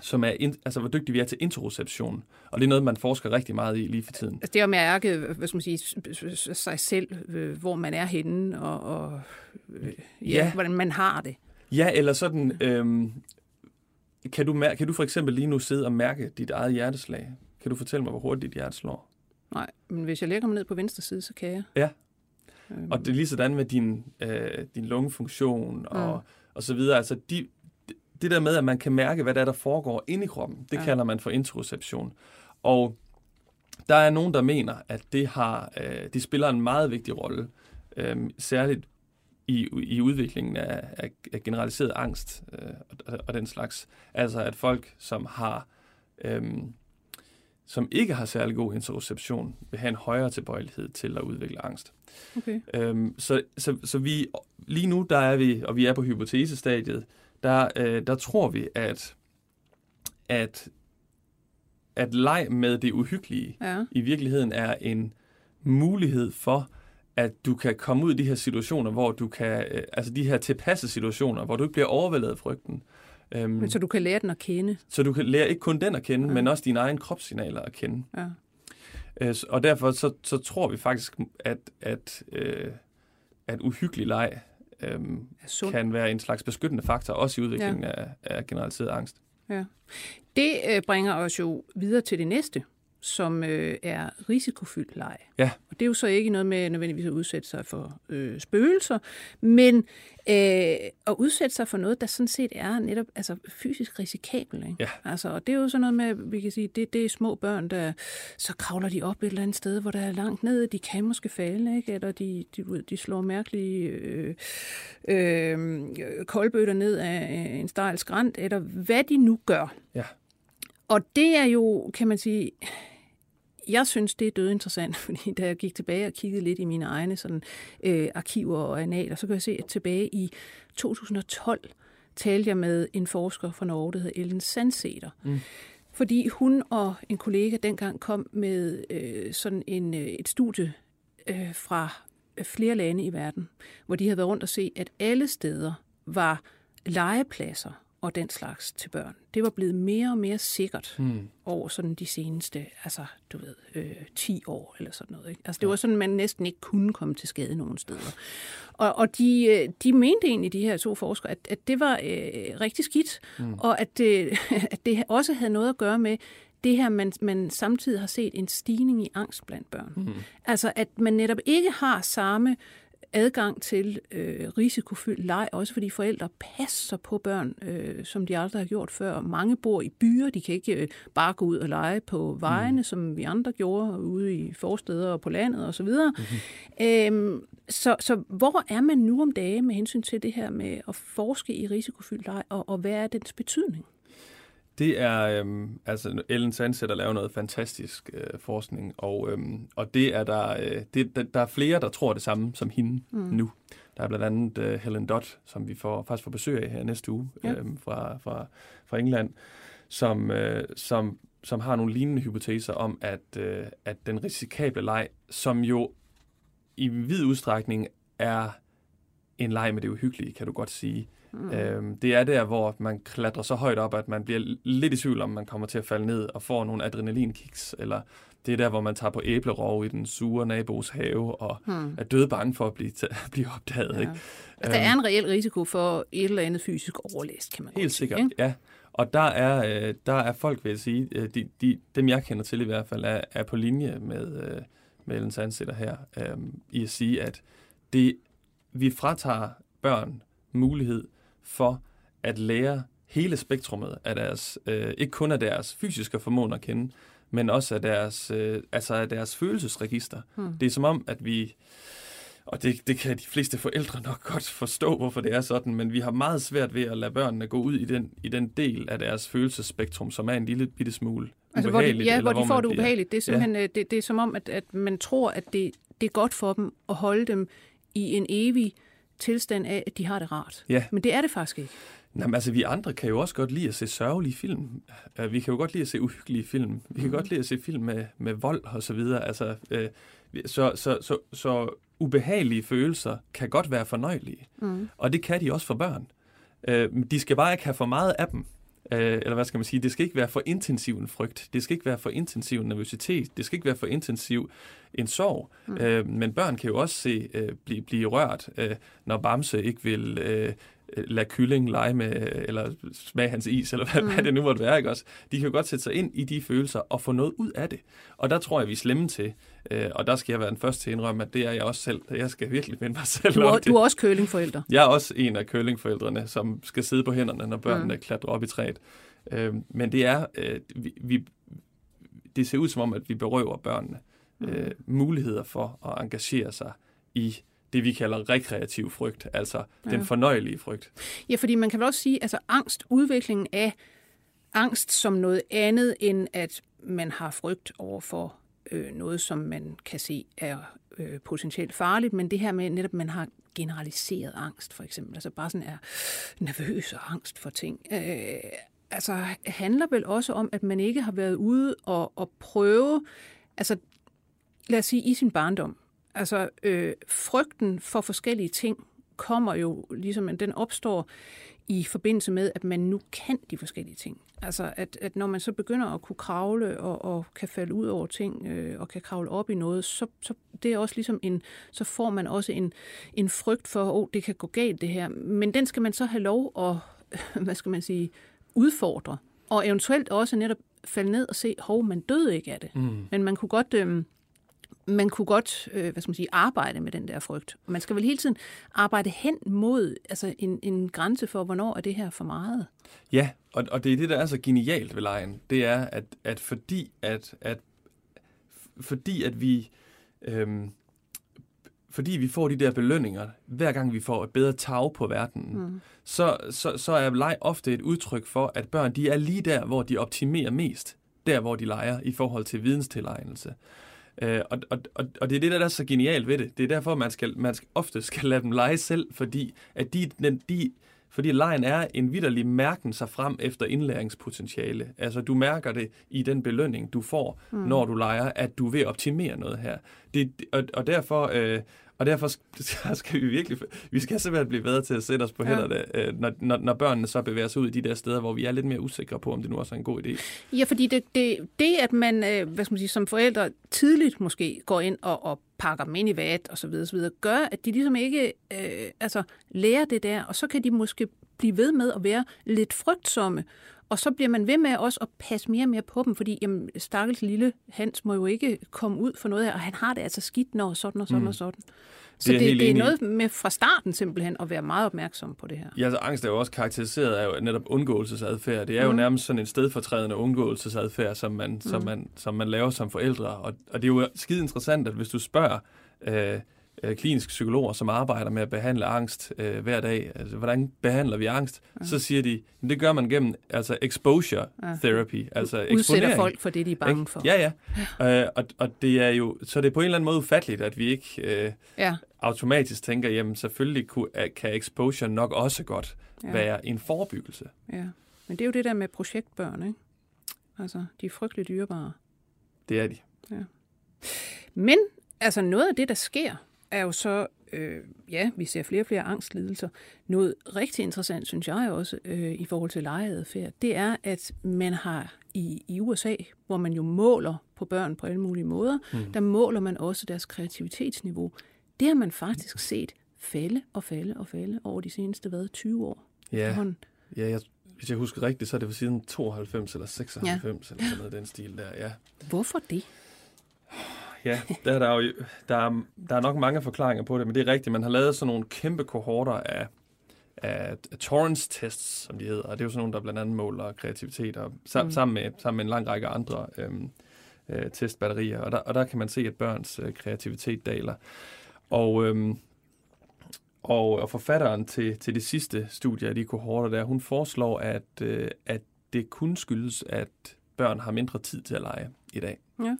som er in, altså, hvor dygtige vi er til interoception. Og det er noget, man forsker rigtig meget i lige for tiden. Altså det er at mærke, hvad skal man sige, sig selv, øh, hvor man er henne, og, og øh, ja, Ja. hvordan man har det. Ja, eller sådan, øhm, kan, du kan du for eksempel lige nu sidde og mærke dit eget hjerteslag? Kan du fortælle mig, hvor hurtigt dit hjerte slår? Nej, men hvis jeg lægger mig ned på venstre side, så kan jeg. Ja. Øhm, Og det er lige sådan med din, øh, din lungefunktion og, Mm. og så videre. Altså de, det der med, at man kan mærke, hvad der, er, der foregår inde i kroppen, det ja. kalder man for interoception. Og der er nogen, der mener, at det har, øh, det spiller en meget vigtig rolle, øh, særligt i, i udviklingen af, af, af generaliseret angst øh, og, og den slags. Altså at folk, som har øh, som ikke har særlig god interoception, vil have en højere tilbøjelighed til at udvikle angst. okay. Øhm, så, så, så vi, lige nu, der er vi, og vi er på hypotesestadiet, der, øh, der tror vi, at, at, at leg med det uhyggelige Ja. i virkeligheden er en mulighed for, at du kan komme ud i de her situationer, hvor du kan, øh, altså de her tilpasse situationer, hvor du ikke bliver overvældet af frygten. Øhm, Men så du kan lære den at kende. så du kan lære ikke kun den at kende, Ja. men også dine egne kropssignaler at kende. Ja. Øh, Og derfor så, så tror vi faktisk, at, at, øh, at uhyggelig leg øh, kan være en slags beskyttende faktor, også i udviklingen ja. af, af generaliseret angst. Det øh, bringer os jo videre til det næste, som øh, er risikofyldt leg. Ja. Og det er jo så ikke noget med nødvendigvis at udsætte sig for øh, spøgelser, men øh, at udsætte sig for noget, der sådan set er netop altså, fysisk risikabelt. Ikke? Ja. Altså, og det er jo sådan noget med, vi kan sige, det, det er små børn, der så kravler de op et eller andet sted, hvor der er langt nede, de kan måske falde, ikke? eller de, de, de slår mærkelige øh, øh, koldbøtter ned af en stejl skrant, eller hvad de nu gør. Ja. og det er jo, kan man sige, jeg synes, det er død interessant, [LAUGHS] fordi da jeg gik tilbage og kiggede lidt i mine egne sådan, øh, arkiver og analer, så kan jeg se, at tilbage i 2012 talte jeg med en forsker fra Norge, der hedder Ellen Sandsæter. Mm. Fordi hun og en kollega dengang kom med øh, sådan en, øh, et studie øh, fra flere lande i verden, hvor de havde været rundt og se, at alle steder var legepladser og den slags til børn. Det var blevet mere og mere sikkert mm. over sådan de seneste, altså du ved, øh, 10 år eller sådan noget. Ikke? Altså det ja. var sådan, man næsten ikke kunne komme til skade nogen steder. Og, og de, øh, de mente egentlig, de her to forskere, at, at det var øh, rigtig skidt, mm. og at, øh, [LAUGHS] at det også havde noget at gøre med, det her, man, man samtidig har set en stigning i angst blandt børn. Mm. Altså, at man netop ikke har samme adgang til øh, risikofyldt leg, også fordi forældre passer på børn, øh, som de aldrig har gjort før. Mange bor i byer, de kan ikke øh, bare gå ud og lege på vejene, mm. som vi andre gjorde ude i forsteder og på landet osv. Mm-hmm. Øhm, så, så hvor er man nu om dagen med hensyn til det her med at forske i risikofyldt leg, og, og hvad er dens betydning? Det er, øhm, altså Ellen Sandsætter laver noget fantastisk øh, forskning, og, øhm, og det er der, øh, det, der, der er flere, der tror det samme som hende mm. nu. Der er blandt andet øh, Helen Dodd, som vi får, faktisk får besøg af her næste uge ja. øhm, fra, fra, fra England, som, øh, som, som har nogle lignende hypoteser om, at, øh, at den risikable leg, som jo i vid udstrækning er en leg med det uhyggelige, kan du godt sige, Mm. Øhm, det er der, hvor man klatrer så højt op, at man bliver lidt i tvivl om, man kommer til at falde ned og får nogle adrenalinkiks, eller det er der, hvor man tager på æblerov i den sure nabos have, og mm. er død bange for at blive, [LAUGHS] blive opdaget. Ja. Ikke? Altså, der er en reel risiko for et eller andet fysisk overlæst, kan man Helt sikkert, sige, ikke? ja. Og der er, øh, der er folk, vil jeg sige, øh, de, de, dem jeg kender til i hvert fald, er, er på linje med, øh, med Ellen Sandsætter her, øh, i at sige, at det, vi fratager børn mulighed for at lære hele spektrummet af deres, øh, ikke kun af deres fysiske formåen at kende, men også af deres, øh, altså af deres følelsesregister. Hmm. Det er som om, at vi, og det, det kan de fleste forældre [LAUGHS] nok godt forstå, hvorfor det er sådan, men vi har meget svært ved at lade børnene gå ud i den, i den del af deres følelsesspektrum, som er en lille bitte smule altså, Hvor de, ja, hvor de får det ubehageligt. Det er simpelthen ja. Øh, det, det er som om, at, at man tror, at det, det er godt for dem at holde dem i en evig tilstand af, at de har det rart. Ja. Men det er det faktisk ikke. Jamen, altså, vi andre kan jo også godt lide at se sørgelige film. Vi kan jo godt lide at se uhyggelige film. Vi kan mm. godt lide at se film med, med vold og så videre. Altså, øh, så, så, så, så ubehagelige følelser kan godt være fornøjelige. Mm. Og det kan de også for børn. Øh, de skal bare ikke have for meget af dem. Øh, eller hvad skal man sige, det skal ikke være for intensiv en frygt, det skal ikke være for intensiv en nervøsitet, det skal ikke være for intensiv en sorg. Mm. Øh, men børn kan jo også se øh, blive, blive rørt, øh, når Bamse ikke vil øh, lade kylling lege med, eller smage hans is, eller hvad, mm. hvad det nu måtte være, ikke også? De kan jo godt sætte sig ind i de følelser og få noget ud af det. Og der tror jeg, vi er slemme til, øh, og der skal jeg være den første til at indrømme, at det er jeg også selv. Jeg skal virkelig minde mig selv du er, om det. Du er også kølingforælder. Jeg er også en af kølingforældrene, som skal sidde på hænderne, når børnene mm. klatrer op i træet. Øh, men det er, øh, vi, vi, det ser ud som om, at vi berøver børnene. Øh, muligheder for at engagere sig i det, vi kalder rekreativ frygt, altså ja. den fornøjelige frygt. Ja, fordi man kan vel også sige, altså angst, udviklingen af angst som noget andet, end at man har frygt over for øh, noget, som man kan se er øh, potentielt farligt, men det her med netop, at man har generaliseret angst, for eksempel, altså bare sådan er nervøs og angst for ting, øh, altså handler vel også om, at man ikke har været ude og, og prøve, altså lad os sige, i sin barndom, altså øh, frygten for forskellige ting kommer jo, ligesom den opstår i forbindelse med, at man nu kan de forskellige ting. Altså, at, at når man så begynder at kunne kravle og, og kan falde ud over ting øh, og kan kravle op i noget, så, så det er også ligesom en, så får man også en, en frygt for, at oh, det kan gå galt det her. Men den skal man så have lov at, [LAUGHS] hvad skal man sige, udfordre. Og eventuelt også netop falde ned og se, hov, man døde ikke af det. Mm. Men man kunne godt... Øh, man kunne godt øh, hvad skal man sige, arbejde med den der frygt. Man skal vel hele tiden arbejde hen mod altså en, en grænse for, hvornår er det her for meget. Ja, og, og det er det, der er så genialt ved lejen. Det er, at, at fordi at, at fordi at vi øhm, fordi vi får de der belønninger, hver gang vi får et bedre tag på verdenen, mm. så, så, så er leg ofte et udtryk for, at børn de er lige der, hvor de optimerer mest. Der, hvor de leger i forhold til videnstilegnelse. Øh, og, og, og, og det er det, der er så genialt ved det. Det er derfor, man, skal, man skal, ofte skal lade dem lege selv, fordi at de, de, fordi lejen er en vidderlig mærken sig frem efter indlæringspotentiale. Altså, du mærker det i den belønning, du får, mm. når du leger, at du vil optimere noget her. Det, og, og derfor... Øh, og derfor [LAUGHS] skal vi virkelig, vi skal simpelthen blive bedre til at sætte os på ja. hænderne, øh, når, når, når børnene så bevæger sig ud i de der steder, hvor vi er lidt mere usikre på, om det nu også er en god idé. Ja, fordi det, det, det at man, øh, hvad skal man sige, som forældre tidligt måske går ind og, og pakker dem ind i vat og så videre, så videre, gør, at de ligesom ikke øh, altså, lærer det der, og så kan de måske blive ved med at være lidt frygtsomme. Og så bliver man ved med også at passe mere og mere på dem, fordi jamen, stakkels lille Hans må jo ikke komme ud for noget her, og han har det altså skidt, når sådan og sådan mm. og sådan. Så det, det, det er noget med fra starten simpelthen at være meget opmærksom på det her. Ja, altså angst er jo også karakteriseret af jo netop undgåelsesadfærd. Det er jo mm. nærmest sådan en stedfortrædende undgåelsesadfærd, som man, mm. som man, som man laver som forældre. Og, og det er jo skide interessant, at hvis du spørger øh, øh, kliniske psykologer, som arbejder med at behandle angst øh, hver dag. Altså, hvordan behandler vi angst? Ja. Så siger de, det gør man gennem altså exposure ja. therapy, altså Udsætter folk for det, de er bange for. Ja, ja. Øh, og, og det er jo, så det er på en eller anden måde ufatteligt, at vi ikke øh, ja. automatisk tænker, jamen selvfølgelig kunne, kan exposure nok også godt ja. være en forebyggelse. Ja, men det er jo det der med projektbørn, ikke? Altså, de er frygteligt dyrebare. Det er de. Ja. Men altså noget af det, der sker, er jo så, øh, ja, vi ser flere og flere angstlidelser. Noget rigtig interessant, synes jeg også, øh, i forhold til legeadfærd, det er, at man har i, i USA, hvor man jo måler på børn på alle mulige måder, mm. der måler man også deres kreativitetsniveau. Det har man faktisk set falde og falde og falde over de seneste hvad, 20 år. Ja, ja jeg, hvis jeg husker rigtigt, så er det for siden 92 eller 96 ja. eller sådan noget den stil der. Ja. Hvorfor det? Ja, der er, der, jo, der, er, der er nok mange forklaringer på det, men det er rigtigt. Man har lavet sådan nogle kæmpe kohorter af, af, af Torrance-tests, som de hedder. Og det er jo sådan nogle, der blandt andet måler kreativitet, og sam, mm. sammen, med, sammen med en lang række andre øhm, øh, testbatterier. Og der, og der kan man se, at børns øh, kreativitet daler. Og, øhm, og, og forfatteren til, til det sidste studie af de kohorter der, hun foreslår, at, øh, at det kun skyldes, at børn har mindre tid til at lege i dag. Ja.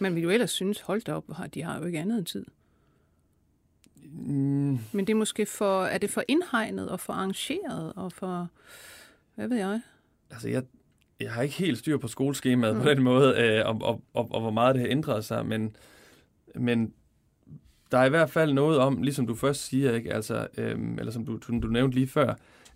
Man vil jo ellers synes, hold da op, de har jo ikke andet end tid. Mm. Men det er måske for, er det for indhegnet og for arrangeret og for, hvad ved jeg? Altså, jeg, jeg har ikke helt styr på skoleskemaet mm. på den måde, øh, og, og, og, og hvor meget det har ændret sig, men, men der er i hvert fald noget om, ligesom du først siger, ikke? Altså, øhm, eller som du, du, du nævnte lige før,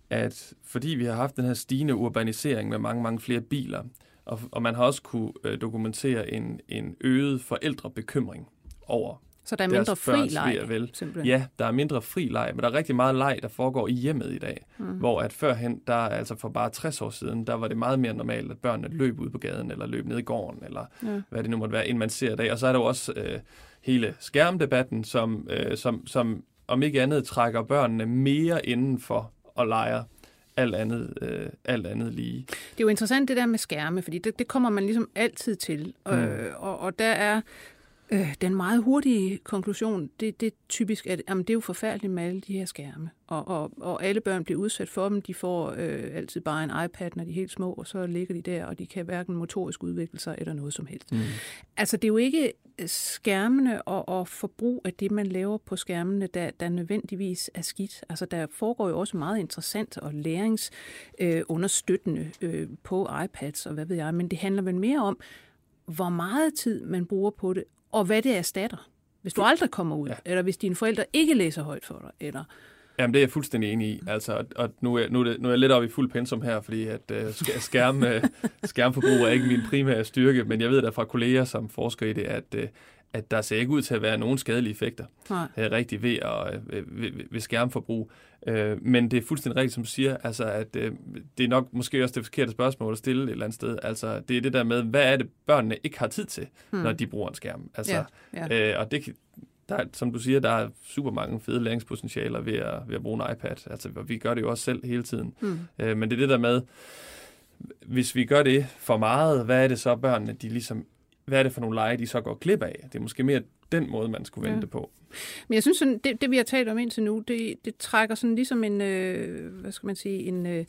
at fordi vi har haft den her stigende urbanisering med mange, mange flere biler, og, og man har også kunne øh, dokumentere en, en øget forældrebekymring over så der er mindre fri leg, vel. simpelthen? Ja, der er mindre fri leg, men der er rigtig meget leg, der foregår i hjemmet i dag. Mm. Hvor at førhen, der altså for bare 60 år siden, der var det meget mere normalt, at børnene løb ud på gaden, eller løb ned i gården, eller ja. hvad det nu måtte være, end man ser i dag. Og så er der jo også øh, hele skærmdebatten, som, øh, som, som om ikke andet trækker børnene mere inden for og leger alt andet, øh, alt andet lige. Det er jo interessant det der med skærme, fordi det, det kommer man ligesom altid til. Mm. Øh, og, og der er øh, den meget hurtige konklusion, det, det er typisk, at jamen, det er jo forfærdeligt med alle de her skærme. Og, og, og alle børn bliver udsat for dem. De får øh, altid bare en iPad, når de er helt små, og så ligger de der, og de kan hverken motorisk udvikle sig eller noget som helst. Mm. Altså, det er jo ikke øh, skærmene og, og forbrug af det, man laver på skærmene, der, der nødvendigvis er skidt. Altså, der foregår jo også meget interessant og læringsunderstøttende øh, øh, på iPads og hvad ved jeg, men det handler vel mere om, hvor meget tid man bruger på det, og hvad det erstatter. Hvis du aldrig kommer ud, ja. eller hvis dine forældre ikke læser højt for dig, eller Jamen, det er jeg fuldstændig enig i. Altså, og nu er, nu er, det, nu er jeg lidt oppe i fuld pensum her, fordi at uh, [LAUGHS] skærm, uh, skærmforbrug er ikke min primære styrke, men jeg ved da fra kolleger, som forsker i det, at, uh, at der ser ikke ud til at være nogen skadelige effekter Nej. Uh, rigtig ved, at, uh, ved, ved skærmforbrug. Uh, men det er fuldstændig rigtigt, som du siger, altså, at uh, det er nok måske også det forkerte spørgsmål at stille et eller andet sted. Altså, det er det der med, hvad er det, børnene ikke har tid til, hmm. når de bruger en skærm? Altså, ja, ja. Uh, og det, der, som du siger, der er super mange fede læringspotentialer ved at, ved at bruge en iPad. Altså, vi gør det jo også selv hele tiden. Mm. Øh, men det er det der med, hvis vi gør det for meget, hvad er det så børnene, de ligesom hvad er det for nogle lege, de så går glip af? Det er måske mere den måde, man skulle vente ja. på. Men jeg synes, sådan, det, det vi har talt om indtil nu, det, det trækker sådan ligesom en, øh, hvad skal man sige, en, øh,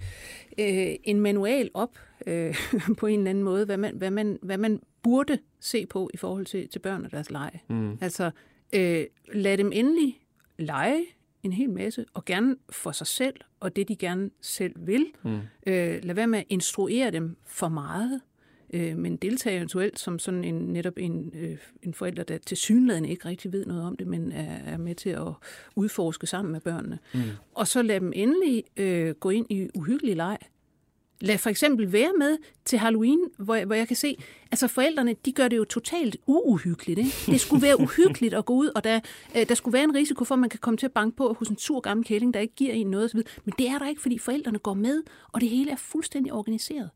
en manual op øh, [LAUGHS] på en eller anden måde, hvad man, hvad, man, hvad man burde se på i forhold til, til børn og deres lege. Mm. Altså, øh, lad dem endelig lege en hel masse, og gerne for sig selv, og det de gerne selv vil. Mm. Øh, lad være med at instruere dem for meget øh, men deltager eventuelt som sådan en, netop en, øh, en forælder, der til synligheden ikke rigtig ved noget om det, men er, er med til at udforske sammen med børnene. Mm. Og så lad dem endelig øh, gå ind i uhyggelig leg. Lad for eksempel være med til Halloween, hvor, hvor jeg kan se, altså forældrene, de gør det jo totalt uuhyggeligt. Ikke? Det skulle være uhyggeligt at gå ud, og der, øh, der skulle være en risiko for, at man kan komme til at banke på hos en sur gammel kælling, der ikke giver en noget osv. Men det er der ikke, fordi forældrene går med, og det hele er fuldstændig organiseret.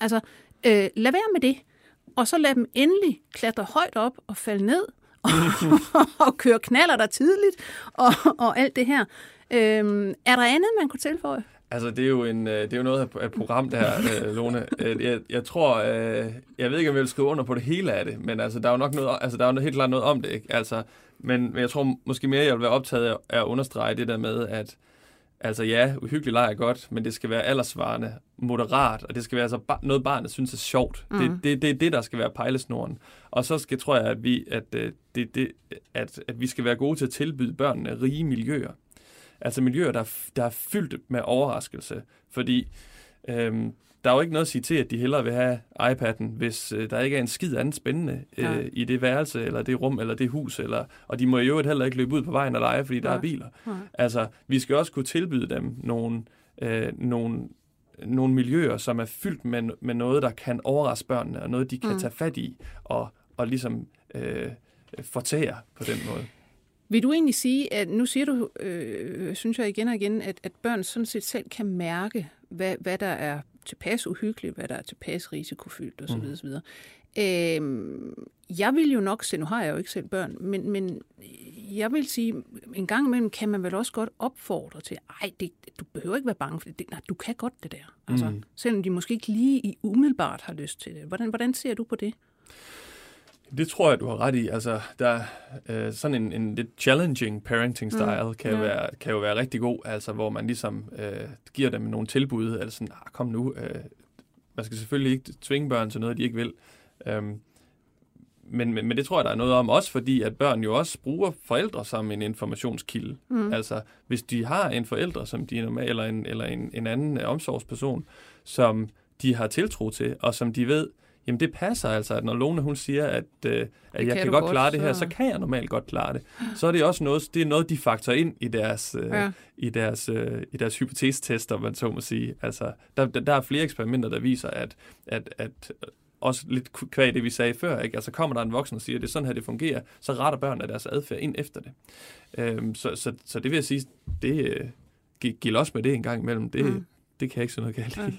Altså, Øh, lad være med det. Og så lad dem endelig klatre højt op og falde ned og, [LAUGHS] og køre knaller der tidligt og, og alt det her. Øh, er der andet, man kunne tilføje? Altså, det er jo, en, øh, det er jo noget af et program, det her, øh, Lone. Øh, jeg, jeg tror, jeg ved ikke, om jeg vil skrive under på det hele af det, men altså, der er jo nok noget, altså, der er jo helt klart noget om det, ikke? Altså, men, men jeg tror måske mere, jeg vil være optaget af at understrege det der med, at Altså ja, uhyggelig leg er godt, men det skal være aldersvarende, moderat, og det skal være altså bar- noget, barnet synes er sjovt. Mm. Det, det, det er det, der skal være pejlesnoren. Og så skal, tror jeg, at vi, at, øh, det, det, at, at vi skal være gode til at tilbyde børnene rige miljøer. Altså miljøer, der, der er fyldt med overraskelse. Fordi øhm, der er jo ikke noget at sige til, at de hellere vil have iPad'en, hvis øh, der ikke er en skid andet spændende øh, i det værelse, eller det rum, eller det hus. Eller, og de må jo heller ikke løbe ud på vejen og lege, fordi der ja. er biler. Ja. Altså, vi skal også kunne tilbyde dem nogle, øh, nogle, nogle miljøer, som er fyldt med, med noget, der kan overraske børnene, og noget, de kan mm. tage fat i, og, og ligesom øh, fortære på den måde. Vil du egentlig sige, at nu siger du, øh, synes jeg igen og igen, at, at børn sådan set selv kan mærke, hvad, hvad der er tilpas uhyggeligt, hvad der er tilpas risikofyldt osv. Mm. osv. Øhm, jeg vil jo nok se, nu har jeg jo ikke selv børn, men, men jeg vil sige, en gang imellem kan man vel også godt opfordre til, ej, det, du behøver ikke være bange for det, det nej, du kan godt det der. Altså, mm. Selvom de måske ikke lige i umiddelbart har lyst til det. Hvordan, hvordan ser du på det? Det tror jeg, du har ret i. Altså, der øh, sådan en, en lidt challenging parenting style mm. kan, jo ja. være, kan jo være rigtig god, altså hvor man ligesom øh, giver dem nogle tilbud, eller sådan, ah, kom nu, øh, man skal selvfølgelig ikke tvinge børn til noget, de ikke vil. Um, men, men, men det tror jeg, der er noget om, også fordi, at børn jo også bruger forældre som en informationskilde. Mm. Altså, hvis de har en forælder, som de er normal, eller en, eller en, en anden omsorgsperson, som de har tiltro til, og som de ved, jamen det passer altså, at når Lone hun siger, at, øh, at jeg kan, kan godt klare så... det her, så kan jeg normalt godt klare det. Så er det også noget, det er noget, de faktorer ind i deres, øh, ja. i deres, øh, i deres hypotesetester, man så må sige. Altså, der, der, er flere eksperimenter, der viser, at, at, at også lidt kvæg det, vi sagde før, ikke? altså kommer der en voksen og siger, at det er sådan her, det fungerer, så retter børnene deres adfærd ind efter det. Øhm, så, så, så det vil jeg sige, det øh, giver også med det en gang imellem, det, mm. det kan jeg ikke se noget galt i. Ja.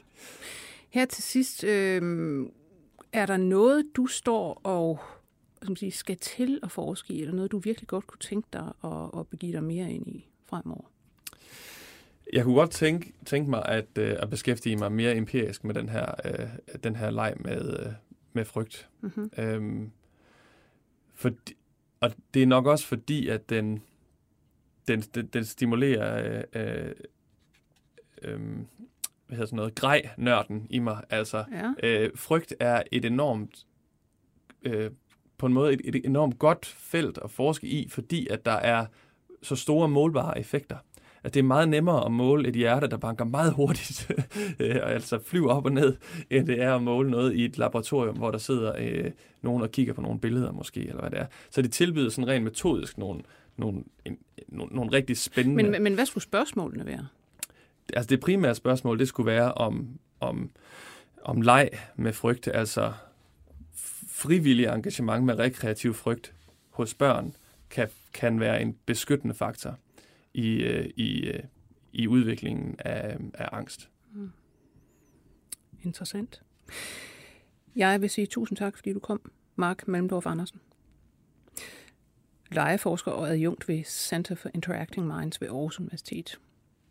Her til sidst, øh, er der noget, du står og som siger, skal til at forske i, eller noget, du virkelig godt kunne tænke dig at, at begive dig mere ind i fremover? Jeg kunne godt tænke, tænke mig at, uh, at beskæftige mig mere empirisk med den her, uh, den her leg med, uh, med frygt. Mm-hmm. Um, for, og det er nok også fordi, at den, den, den, den stimulerer uh, uh, um, hvad hedder sådan noget, grej-nørden i mig. Altså, ja. øh, frygt er et enormt, øh, på en måde et, et enormt godt felt at forske i, fordi at der er så store målbare effekter. At det er meget nemmere at måle et hjerte, der banker meget hurtigt, [LAUGHS] øh, altså flyver op og ned, end det er at måle noget i et laboratorium, hvor der sidder øh, nogen og kigger på nogle billeder måske, eller hvad det er. Så det tilbyder sådan rent metodisk nogle, nogle, en, nogle, nogle rigtig spændende... Men, men hvad skulle spørgsmålene være? Altså det primære spørgsmål, det skulle være om, om, om leg med frygt, altså frivillig engagement med rekreativ frygt hos børn, kan, kan være en beskyttende faktor i, øh, i, øh, i udviklingen af, af angst. Mm. Interessant. Jeg vil sige tusind tak, fordi du kom, Mark Malmdorf Andersen. Lejeforsker og adjunkt ved Center for Interacting Minds ved Aarhus Universitet.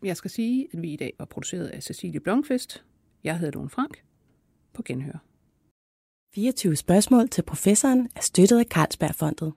Jeg skal sige, at vi i dag var produceret af Cecilie Blomqvist. Jeg hedder Lone Frank. På genhør. 24 spørgsmål til professoren er støttet af Carlsbergfondet.